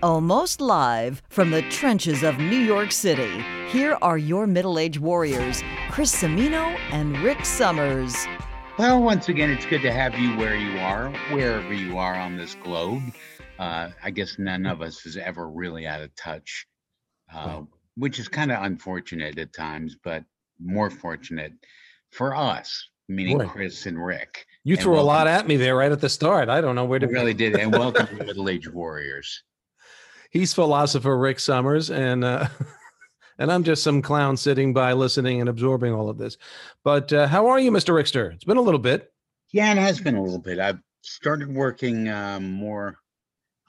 Almost live from the trenches of New York City, here are your middle aged warriors, Chris Semino and Rick Summers. Well, once again, it's good to have you where you are, wherever you are on this globe. Uh, I guess none of us is ever really out of touch, uh, which is kind of unfortunate at times, but more fortunate for us, meaning Boy. Chris and Rick. You And threw a lot at me there right at the start. I don't know where We to really did. And welcome to Middle Age Warriors. He's philosopher Rick Summers, and uh, and I'm just some clown sitting by, listening and absorbing all of this. But uh, how are you, Mr. Rickster? It's been a little bit. Yeah, it has been a little bit. I've started working um, more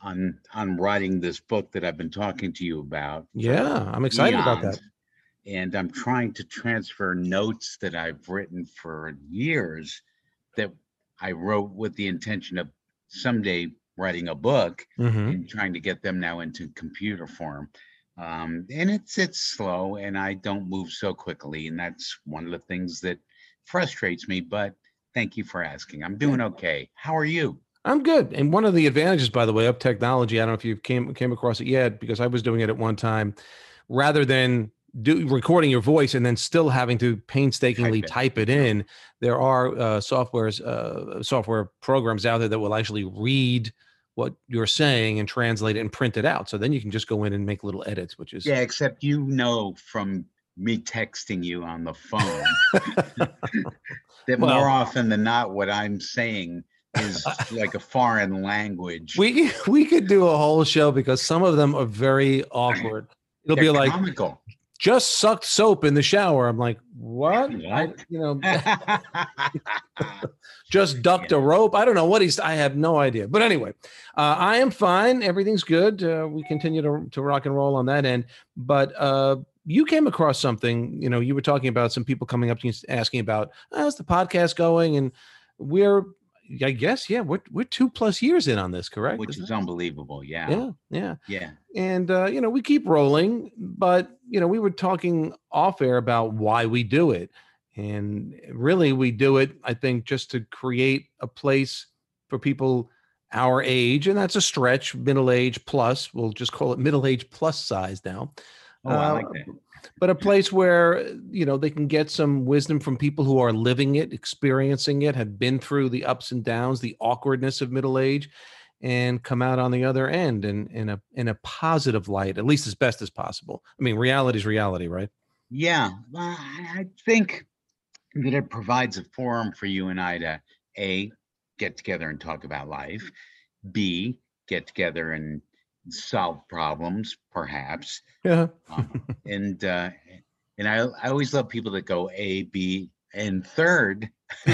on on writing this book that I've been talking to you about. Yeah, I'm excited about that. And I'm trying to transfer notes that I've written for years that I wrote with the intention of someday writing a book Mhm. and trying to get them now into computer form. Um, and it's it's slow and I don't move so quickly. And that's one of the things that frustrates me. But thank you for asking. I'm doing okay. How are you? I'm good. And one of the advantages, by the way, of technology, I don't know if you came came across it yet, because I was doing it at one time, rather than do recording your voice and then still having to painstakingly Type type it, in, there are uh, softwares, uh, software programs out there that will actually read what you're saying and translate it and print it out. So then you can just go in and make little edits, which is Yeah, except you know from me texting you on the phone that Well- more often than not, what I'm saying is like a foreign language. we we could do a whole show because some of them are very awkward. It'll They're be like comical. Just sucked soap in the shower. I'm like, what? I- you know, just ducked a rope. I don't know what he's. I have no idea. But anyway, uh, I am fine. Everything's good. Uh, we continue to to rock and roll on that end. But uh, you came across something. You know, you were talking about some people coming up to you asking about how's the podcast going, and we're. I guess yeah, we're we're two plus years in on this, correct? which Isn't is it? unbelievable. Yeah. yeah, yeah Yeah. and uh, you know we keep rolling but you know we were talking off air about why we do it and really we do it i think just to create a place for people our age and that's a stretch middle age plus we'll just call it middle age plus size now Oh, I Uh, like that. But a place where you know they can get some wisdom from people who are living it experiencing it have been through the ups and downs the awkwardness of middle age and come out on the other end in, in a in a positive light at least as best as possible. I mean reality is reality right? Yeah. I think that it provides a forum for you and I to A, get together and talk about life, B, get together and solve problems, perhaps. yeah Um, and uh, and I, I always love people that go A, B, and third.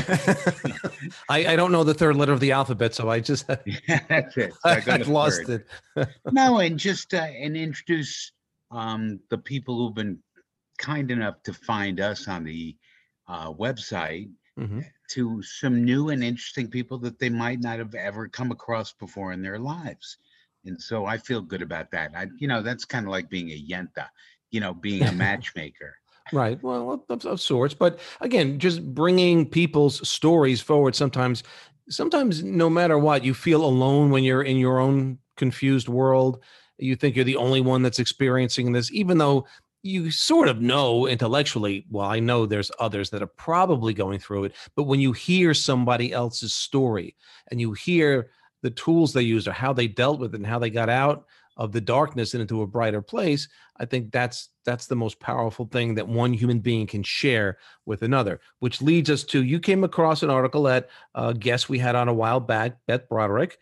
I, I don't know the third letter of the alphabet so i just that's it. So I, go to have lost it no, and just uh, and introduce um, the people who've been kind enough to find us on the uh, website Mhm. to some new and interesting people that they might not have ever come across before in their lives. And so I feel good about that. I, you know, that's kind of like being a yenta, you know, being a matchmaker. Right. Well, of, of sorts. But again, just bringing people's stories forward. Sometimes, sometimes no matter what, you feel alone when you're in your own confused world. You think you're the only one that's experiencing this, even though you sort of know intellectually. Well, I know there's others that are probably going through it. But when you hear somebody else's story and you hear the tools they used or how they dealt with it and how they got out of the darkness and into a brighter place i think that's that's the most powerful thing that one human being can share with another which leads us to you came across an article that uh guest we had on a while back beth broderick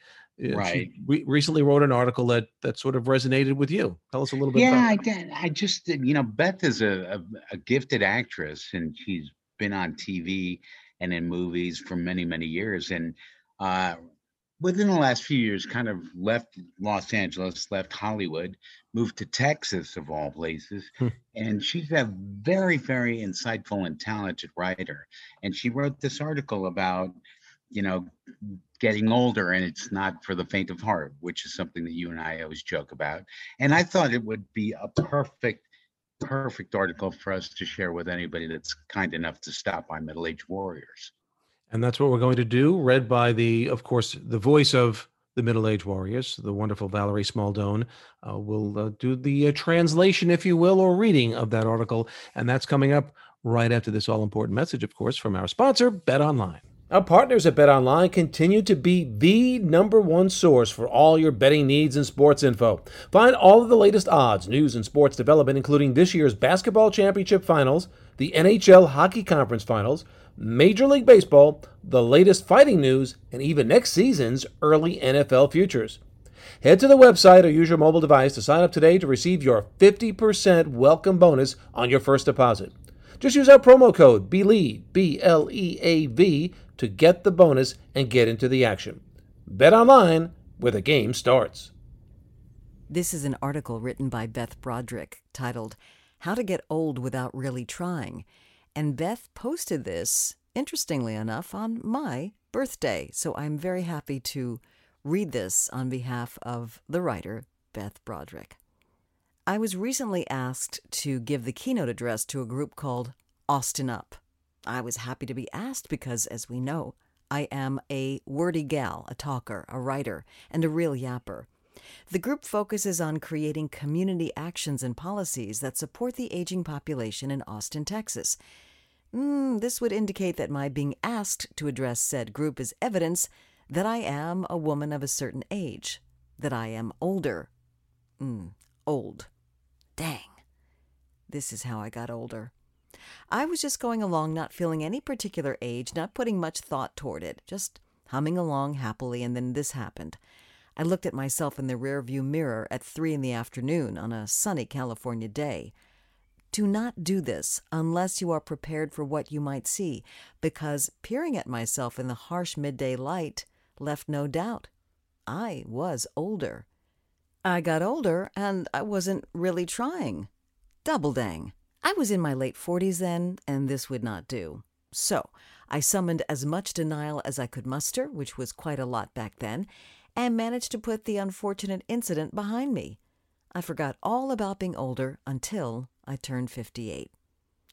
Uh, Right. she re- recently wrote an article that that sort of resonated with you tell us a little bit Yeah, I did. I just, did- you know, Beth is a, a, a gifted actress and she's been on TV and in movies for many, many years. And uh, within the last few years, kind of left Los Angeles, left Hollywood, moved to Texas, of all places. Hmm. And she's a very, very insightful and talented writer. And she wrote this article about, you know, getting older and it's not for the faint of heart, which is something that you and I always joke about. And I thought it would be a perfect, perfect article for us to share with anybody that's kind enough to stop by Middle Age Warriors. And that's what we're going to do, read by the, of course, the voice of the Middle Age Warriors, the wonderful Valerie Smaldone. Uh, we'll uh, do the uh, translation, if you will, or reading of that article. And that's coming up right after this all important message, of course, from our sponsor, Bet Online. Our partners at Bet Online continue to be the number one source for all your betting needs and sports info. Find all of the latest odds, news, and sports development, including this year's basketball championship finals, the NHL Hockey Conference Finals, Major League Baseball, the latest fighting news, and even next season's early NFL futures. Head to the website or use your mobile device to sign up today to receive your 50% welcome bonus on your first deposit. Just use our promo code BLEAV, B L E A V, to get the bonus and get into the action. Bet online where the game starts. This is an article written by Beth Broderick titled How to Get Old Without Really Trying. And Beth posted this, interestingly enough, on my birthday. So I'm very happy to read this on behalf of the writer, Beth Broderick. I was recently asked to give the keynote address to a group called Austin Up. I was happy to be asked because, as we know, I am a wordy gal, a talker, a writer, and a real yapper. The group focuses on creating community actions and policies that support the aging population in Austin, Texas. Mm, this would indicate that my being asked to address said group is evidence that I am a woman of a certain age, that I am older. Mm, old. Dang. This is how I got older. I was just going along, not feeling any particular age, not putting much thought toward it, just humming along happily, and then this happened. I looked at myself in the rearview mirror at three in the afternoon on a sunny California day. Do not do this unless you are prepared for what you might see, because peering at myself in the harsh midday light left no doubt. I was older. I got older, and I wasn't really trying. Double dang. I was in my late 40s then, and this would not do. So, I summoned as much denial as I could muster, which was quite a lot back then, and managed to put the unfortunate incident behind me. I forgot all about being older until I turned 58.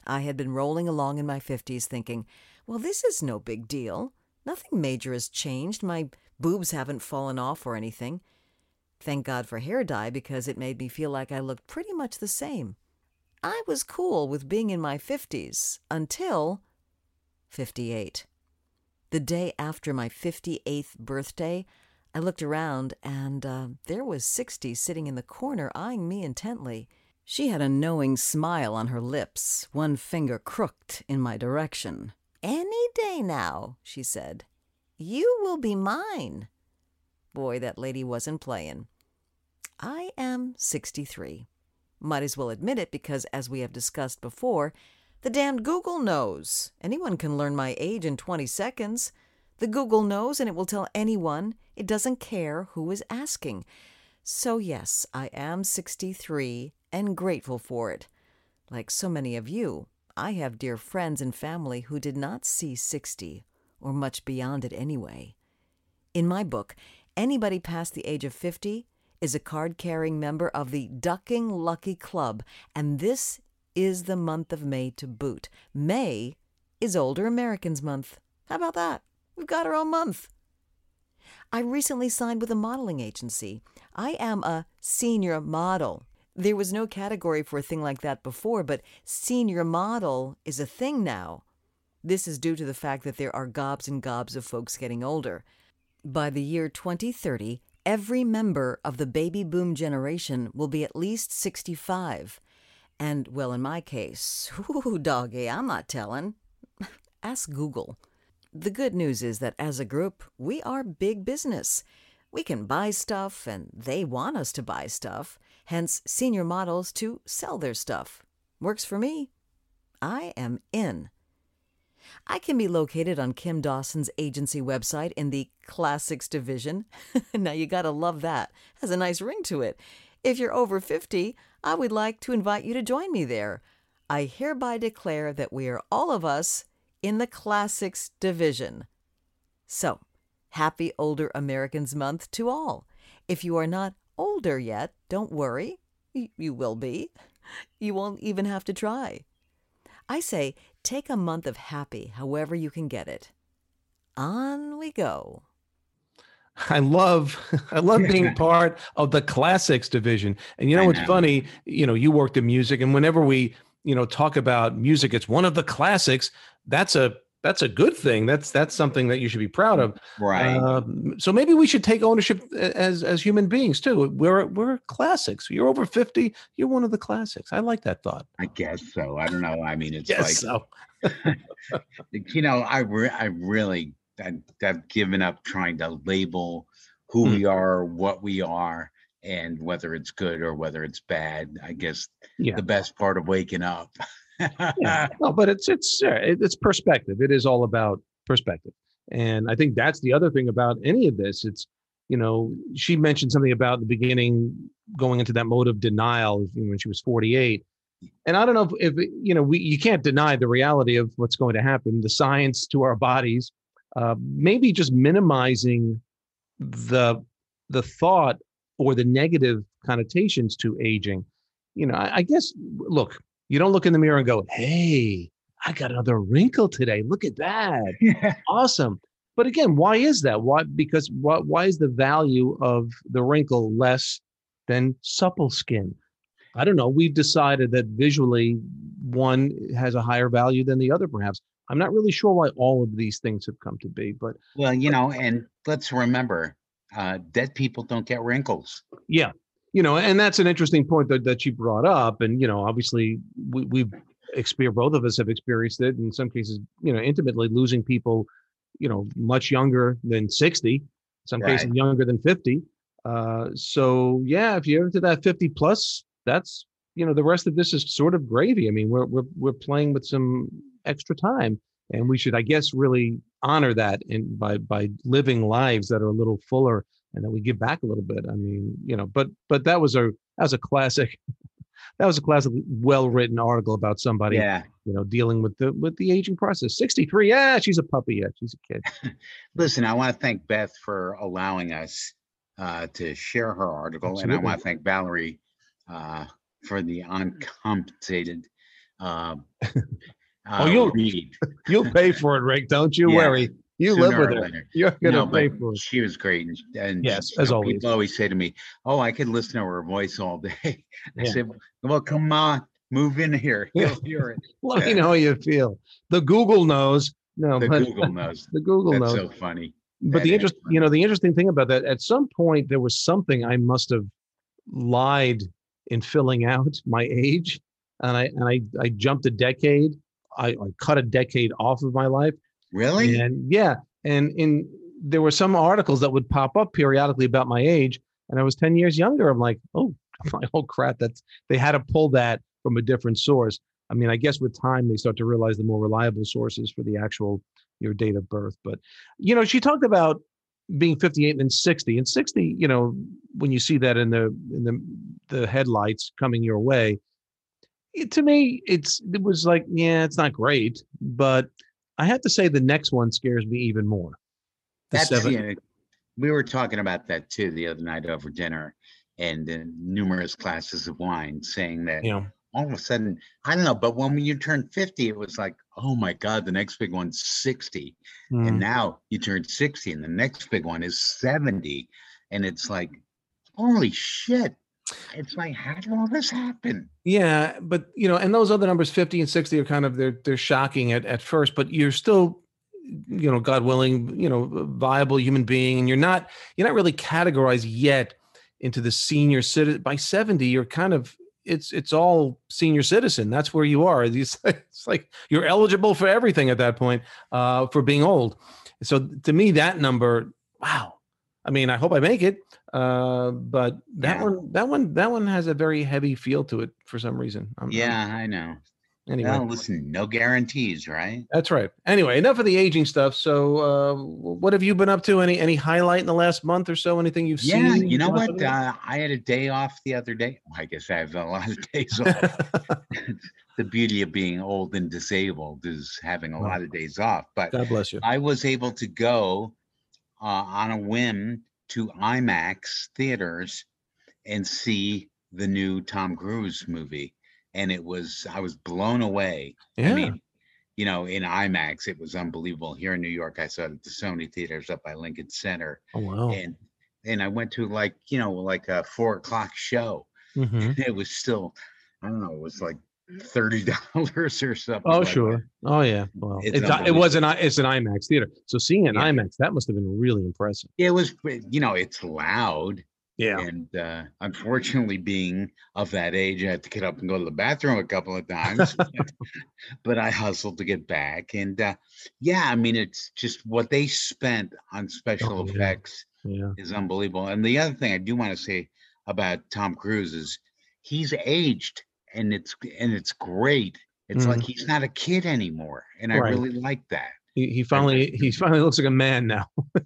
I had been rolling along in my 50s thinking, well, this is no big deal. Nothing major has changed. My boobs haven't fallen off or anything. Thank God for hair dye because it made me feel like I looked pretty much the same. I was cool with being in my 50s until 58. The day after my 58th birthday, I looked around and uh, there was 60 sitting in the corner eyeing me intently. She had a knowing smile on her lips, one finger crooked in my direction. Any day now, she said. You will be mine. Boy, that lady wasn't playing. I am 63. Might as well admit it because, as we have discussed before, the damned Google knows. Anyone can learn my age in 20 seconds. The Google knows and it will tell anyone. It doesn't care who is asking. So, yes, I am 63 and grateful for it. Like so many of you, I have dear friends and family who did not see 60 or much beyond it anyway. In my book, anybody past the age of 50 is a card carrying member of the Ducking Lucky Club, and this is the month of May to boot. May is Older Americans Month. How about that? We've got our own month. I recently signed with a modeling agency. I am a senior model. There was no category for a thing like that before, but senior model is a thing now. This is due to the fact that there are gobs and gobs of folks getting older. By the year 2030, every member of the baby boom generation will be at least 65. And, well, in my case, ooh, doggy, I'm not telling. Ask Google. The good news is that as a group, we are big business. We can buy stuff, and they want us to buy stuff, hence, senior models to sell their stuff. Works for me. I am in. I can be located on Kim Dawson's agency website in the Classics division. now you gotta love that. Has a nice ring to it. If you're over 50, I would like to invite you to join me there. I hereby declare that we are all of us in the Classics division. So, happy Older Americans Month to all. If you are not older yet, don't worry. You will be. You won't even have to try. I say take a month of happy however you can get it. On we go. I love I love being part of the classics division. And you know what's funny, you know, you worked in music and whenever we, you know, talk about music it's one of the classics, that's a that's a good thing. That's that's something that you should be proud of. Right. Uh, so maybe we should take ownership as as human beings too. We're we're classics. You're over fifty. You're one of the classics. I like that thought. I guess so. I don't know. I mean, it's like so. you know, I re- I really I, I've given up trying to label who mm. we are, what we are, and whether it's good or whether it's bad. I guess yeah. the best part of waking up. Yeah. No, but it's it's it's perspective. It is all about perspective, and I think that's the other thing about any of this. It's you know she mentioned something about the beginning going into that mode of denial when she was 48 and i don't know if, if you know we you can't deny the reality of what's going to happen the science to our bodies uh, maybe just minimizing the the thought or the negative connotations to aging you know I, I guess look you don't look in the mirror and go, hey, I got another wrinkle today. Look at that. Yeah. Awesome. But again, why is that? Why? Because why, why is the value of the wrinkle less than supple skin? I don't know. We've decided that visually one has a higher value than the other, perhaps. I'm not really sure why all of these things have come to be, but well, you know, and let's remember, uh, dead people don't get wrinkles. Yeah, you know, and that's an interesting point that, that you brought up. And, you know, obviously we, we've experienced, both of us have experienced it in some cases, you know, intimately losing people, you know, much younger than 60, some right. cases younger than 50. Uh, so yeah, if you're into that 50 plus, that's, you know, the rest of this is sort of gravy. I mean, we're, we're, we're playing with some extra time and we should, I guess, really honor that in by, by living lives that are a little fuller and then we give back a little bit. I mean, you know, but but that was a that was a classic. that was a classic, well written article about somebody, yeah. you know, dealing with the with the aging process. Sixty three, yeah, she's a puppy yet. She's a kid. Listen, I want to thank Beth for allowing us uh, to share her article, Absolutely. and I want to thank Valerie uh, for the uncompensated. Uh, oh, you'll uh, read. you'll pay for it, Rick. Don't you yeah. worry. You live with her. You're gonna no, pay for it. She was great, and, and yes, as know, always. People always say to me, "Oh, I could listen to her voice all day." I yeah. said, "Well, come on, move in here. You'll hear it. Let me know how you feel." The Google knows. No, the Google knows. The Google That's knows. So funny. But that the interest, you know, the interesting thing about that, at some point there was something I must have lied in filling out my age, and I and I I jumped a decade. I, I cut a decade off of my life Really? And yeah, and in there were some articles that would pop up periodically about my age, and I was 10 years younger. I'm like, oh, my oh crap, that's they had to pull that from a different source. I mean, I guess with time they start to realize the more reliable sources for the actual your date of birth. But you know, she talked about being 58 and 60 and 60 you know when you see that in the in the the headlights coming your way it, to me it's it was like yeah it's not great but I have to say the next one scares me even more. The That's seven. You know, we were talking about that too the other night over dinner, and uh, numerous glasses of wine, saying that know, all of a sudden, I don't know, but when you turned 50, it was like, oh my God, the next big one's 60. Mm. And now you turn 60 and the next big one is 70. And it's like, holy shit, it's like, how did all this happen? Yeah, but you know, and those other numbers, 50 and 60, are kind of they're they're shocking at, at first, but you're still you know, God willing, you know, viable human being, and you're not you're not really categorized yet into the senior citizen. By 70, you're kind of it's it's all senior citizen. That's where you are. It's like you're eligible for everything at that point uh, for being old. So to me, that number, wow. I mean, I hope I make it, uh, but that Yeah. one, that one, that one has a very heavy feel to it for some reason. I'm- I'm- Yeah, I know. anyway, Well, listen, no guarantees, right? that's right. Anyway, enough of the aging stuff. So, uh, what have you been up to? Any any highlight in the last month or so? Anything you've Yeah, seen? you know what? Uh, I had a day off the other day. Well, I guess I have a lot of days off. the beauty of being old and disabled is having a Wow. lot of days off. But God bless you. I was able to go uh, on a whim to IMAX theaters and see the new Tom Cruise movie. And it was, I was blown away. Yeah. I mean, you know, in IMAX, it was unbelievable. Here in New York, I saw it at the Sony theaters up by Lincoln Center. oh wow. And and I went to like, you know, like a four o'clock show. Mhm. It was still, I don't know, it was like thirty dollars or something. Oh like that. sure. Oh yeah. Well, It's it's, it was an it's an IMAX theater. So seeing an Yeah. IMAX that must have been really impressive. It was, you know, it's loud. Yeah. And uh, unfortunately, being of that age, I had to get up and go to the bathroom a couple of times. but I hustled to get back. And uh, yeah, I mean, it's just what they spent on special Oh, yeah. effects Yeah. is unbelievable. And the other thing I do want to say about Tom Cruise is he's aged and it's and it's great. It's like he's not a kid anymore. And I Mm-hmm. Really like that. He, he finally he finally looks like a man now,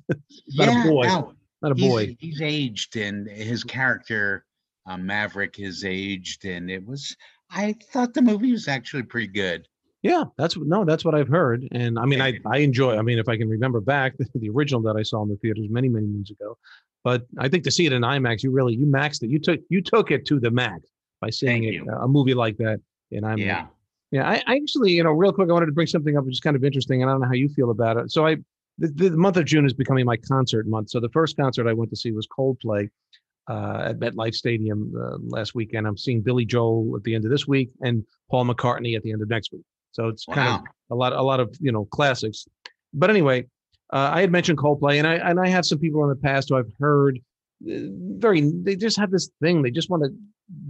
Not a boy. no, not a boy. he's aged and his character uh, Maverick is aged and it was I thought the movie was actually pretty good. Yeah, that's no, that's what I've heard, and I mean, I I enjoy. I mean, if I can remember back the original that I saw in the theaters many many moons ago, but I think to see it in IMAX, you really you maxed it. You took you took it to the max by seeing Thank it a movie like that in IMAX. Yeah. Yeah, I, I actually, you know, real quick, I wanted to bring something up which is kind of interesting, and I don't know how you feel about it. So I, the, the month of June is becoming my concert month. So the first concert I went to see was Coldplay uh, at MetLife Stadium uh, last weekend. I'm seeing Billy Joel at the end of this week and Paul McCartney at the end of next week. So it's kind of a lot, a lot of you know classics. But anyway, uh, I had mentioned Coldplay, and I and I have some people in the past who I've heard uh, Uh, very. They just have this thing. They just want to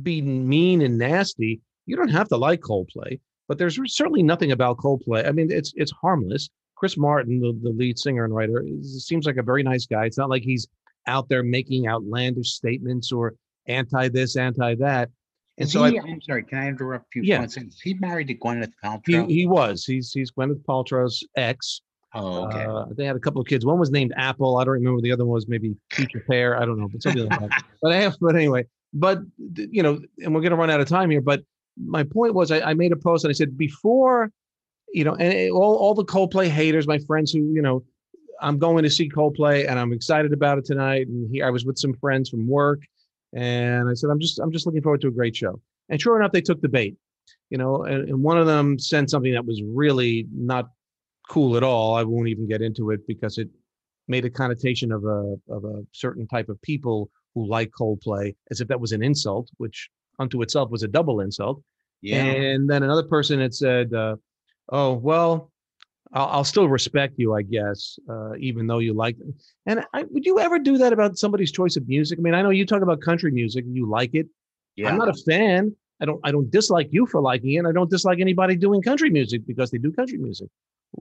be mean and nasty. You don't have to like Coldplay, but there's certainly nothing about Coldplay. I mean, it's it's harmless. Chris Martin, the, the lead singer and writer, is, seems like a very nice guy. It's not like he's out there making outlandish statements or anti this, anti that. And Is so he, I, I'm sorry, can I interrupt you Yeah. for one second? Is he married to Gwyneth he, Paltrow? he was he's he's Gwyneth Paltrow's ex. Oh, okay. Uh, they had a couple of kids. One was named Apple. I don't remember. The other one was maybe Future Pear. I don't know, but something like that. But I have, but anyway, but you know, and we're going to run out of time here. But my point was, I, I made a post and I said before, you know, and it- all all the Coldplay haters, my friends who you know, I'm going to see Coldplay and I'm excited about it tonight. And here I was with some friends from work, and I said, I'm just I'm just looking forward to a great show. And sure enough, they took the bait. You know, and, and one of them sent something that was really not cool at all. I won't even get into it because it made a connotation of a of a certain type of people who like Coldplay as if that was an insult, which unto itself was a double insult. yeah. And then another person had said, uh, "Oh well, I'll, I'll still respect you, I guess, uh, even though you like." Them. And I, would you ever do that about somebody's choice of music? I mean, I know you talk about country music and you like it. yeah. I'm not a fan. I don't. I don't dislike you for liking it. and I don't dislike anybody doing country music because they do country music.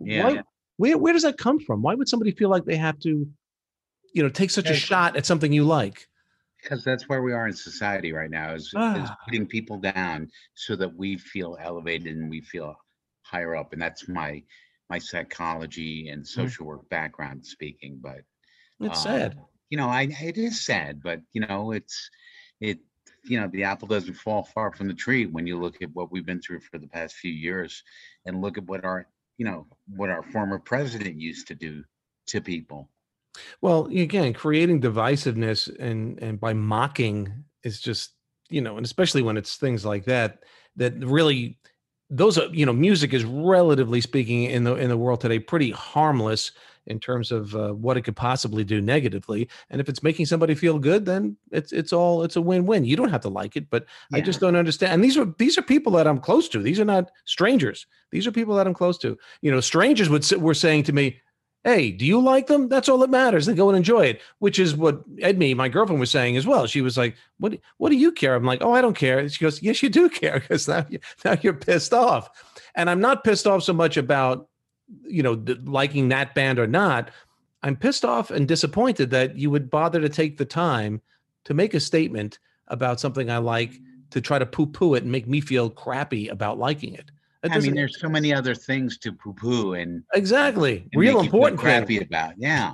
Yeah. Why, where Where does that come from? Why would somebody feel like they have to, you know, take such a shot at something you like? because that's where we are in society right now is, is Ah. putting people down so that we feel elevated and we feel higher up and that's my my psychology and social work background speaking but It's uh, sad. you know i it is sad but you know it's it you know the apple doesn't fall far from the tree when you look at what we've been through for the past few years and look at what our you know what our former president used to do to people. Well, again, creating divisiveness and and by mocking is just you know, and especially when it's things like that that really those are you know music is relatively speaking in the in the world today pretty harmless in terms of uh, what it could possibly do negatively and if it's making somebody feel good then it's it's all it's a win-win you don't have to like it but i just don't understand and these are these are people that i'm close to these are not strangers these are people that i'm close to you know strangers would were saying to me Hey, do you like them? That's all that matters. Then go and enjoy it, which is what Edme, my girlfriend, was saying as well. She was like, "What? What do you care?" I'm like, "Oh, I don't care." She goes, "Yes, you do care because now, you, now you're pissed off." And I'm not pissed off so much about, you know, liking that band or not. I'm pissed off and disappointed that you would bother to take the time to make a statement about something I like to try to poo-poo it and make me feel crappy about liking it. I mean, there's so many other things to poo-poo and, exactly and real make you feel important crappy about. Yeah,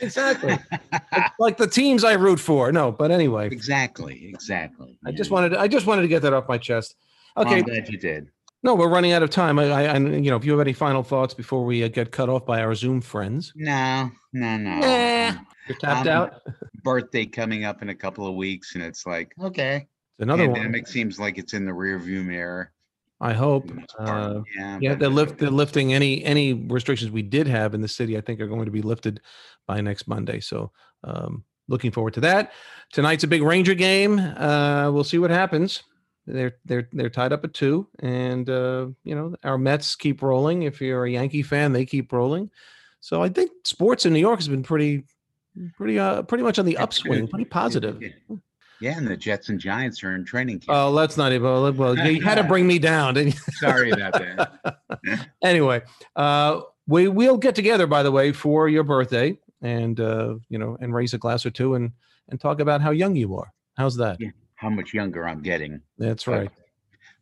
Exactly. Like- like the teams I root for. No, but anyway, exactly, exactly. I just wanted to, I just wanted to get that off my chest. Well, Okay, I'm glad you did. No, we're running out of time. I, I, I you know, if you have any final thoughts before we uh, get cut off by our Zoom friends, No, no, no. Nah. you're tapped Um, out. Birthday coming up in a couple of weeks, and it's like, okay, Another one. pandemic seems like it's in the rearview mirror. I hope. the most part. Uh, yeah, yeah, but they're lift, they're lifting any any restrictions we did have in the city. I think are going to be lifted by next Monday. So, um, looking forward to that. Tonight's a big Ranger game. Uh, we'll see what happens. They're they're they're tied up at two, and uh, you know our Mets keep rolling. If you're a Yankee fan, they keep rolling. So I think sports in New York has been pretty, pretty uh, pretty much on the upswing, pretty positive. Yeah. And the Jets and Giants are in training camp. Oh, let's not even. Well, well, you had to bring me down, didn't you? Sorry about that. anyway, uh, we will get together, by the way, for your birthday, and uh, you know, and raise a glass or two, and and talk about how young you are. How's that? Yeah. How much younger I'm getting That's right.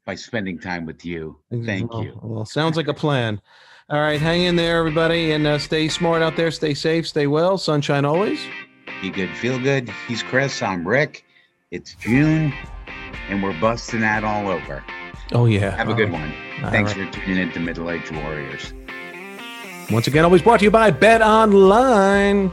by spending time with you. Thank Well, you. Well, sounds like a plan. All right, hang in there, everybody, and uh, stay smart out there. Stay safe. Stay well. Sunshine always. Be good, feel good. He's Chris. I'm Rick. It's June, and we're busting that all over. Oh yeah. Have a good one. All Thanks right. for tuning in to Middle Age Warriors. Once again, always brought to you by Bet Online.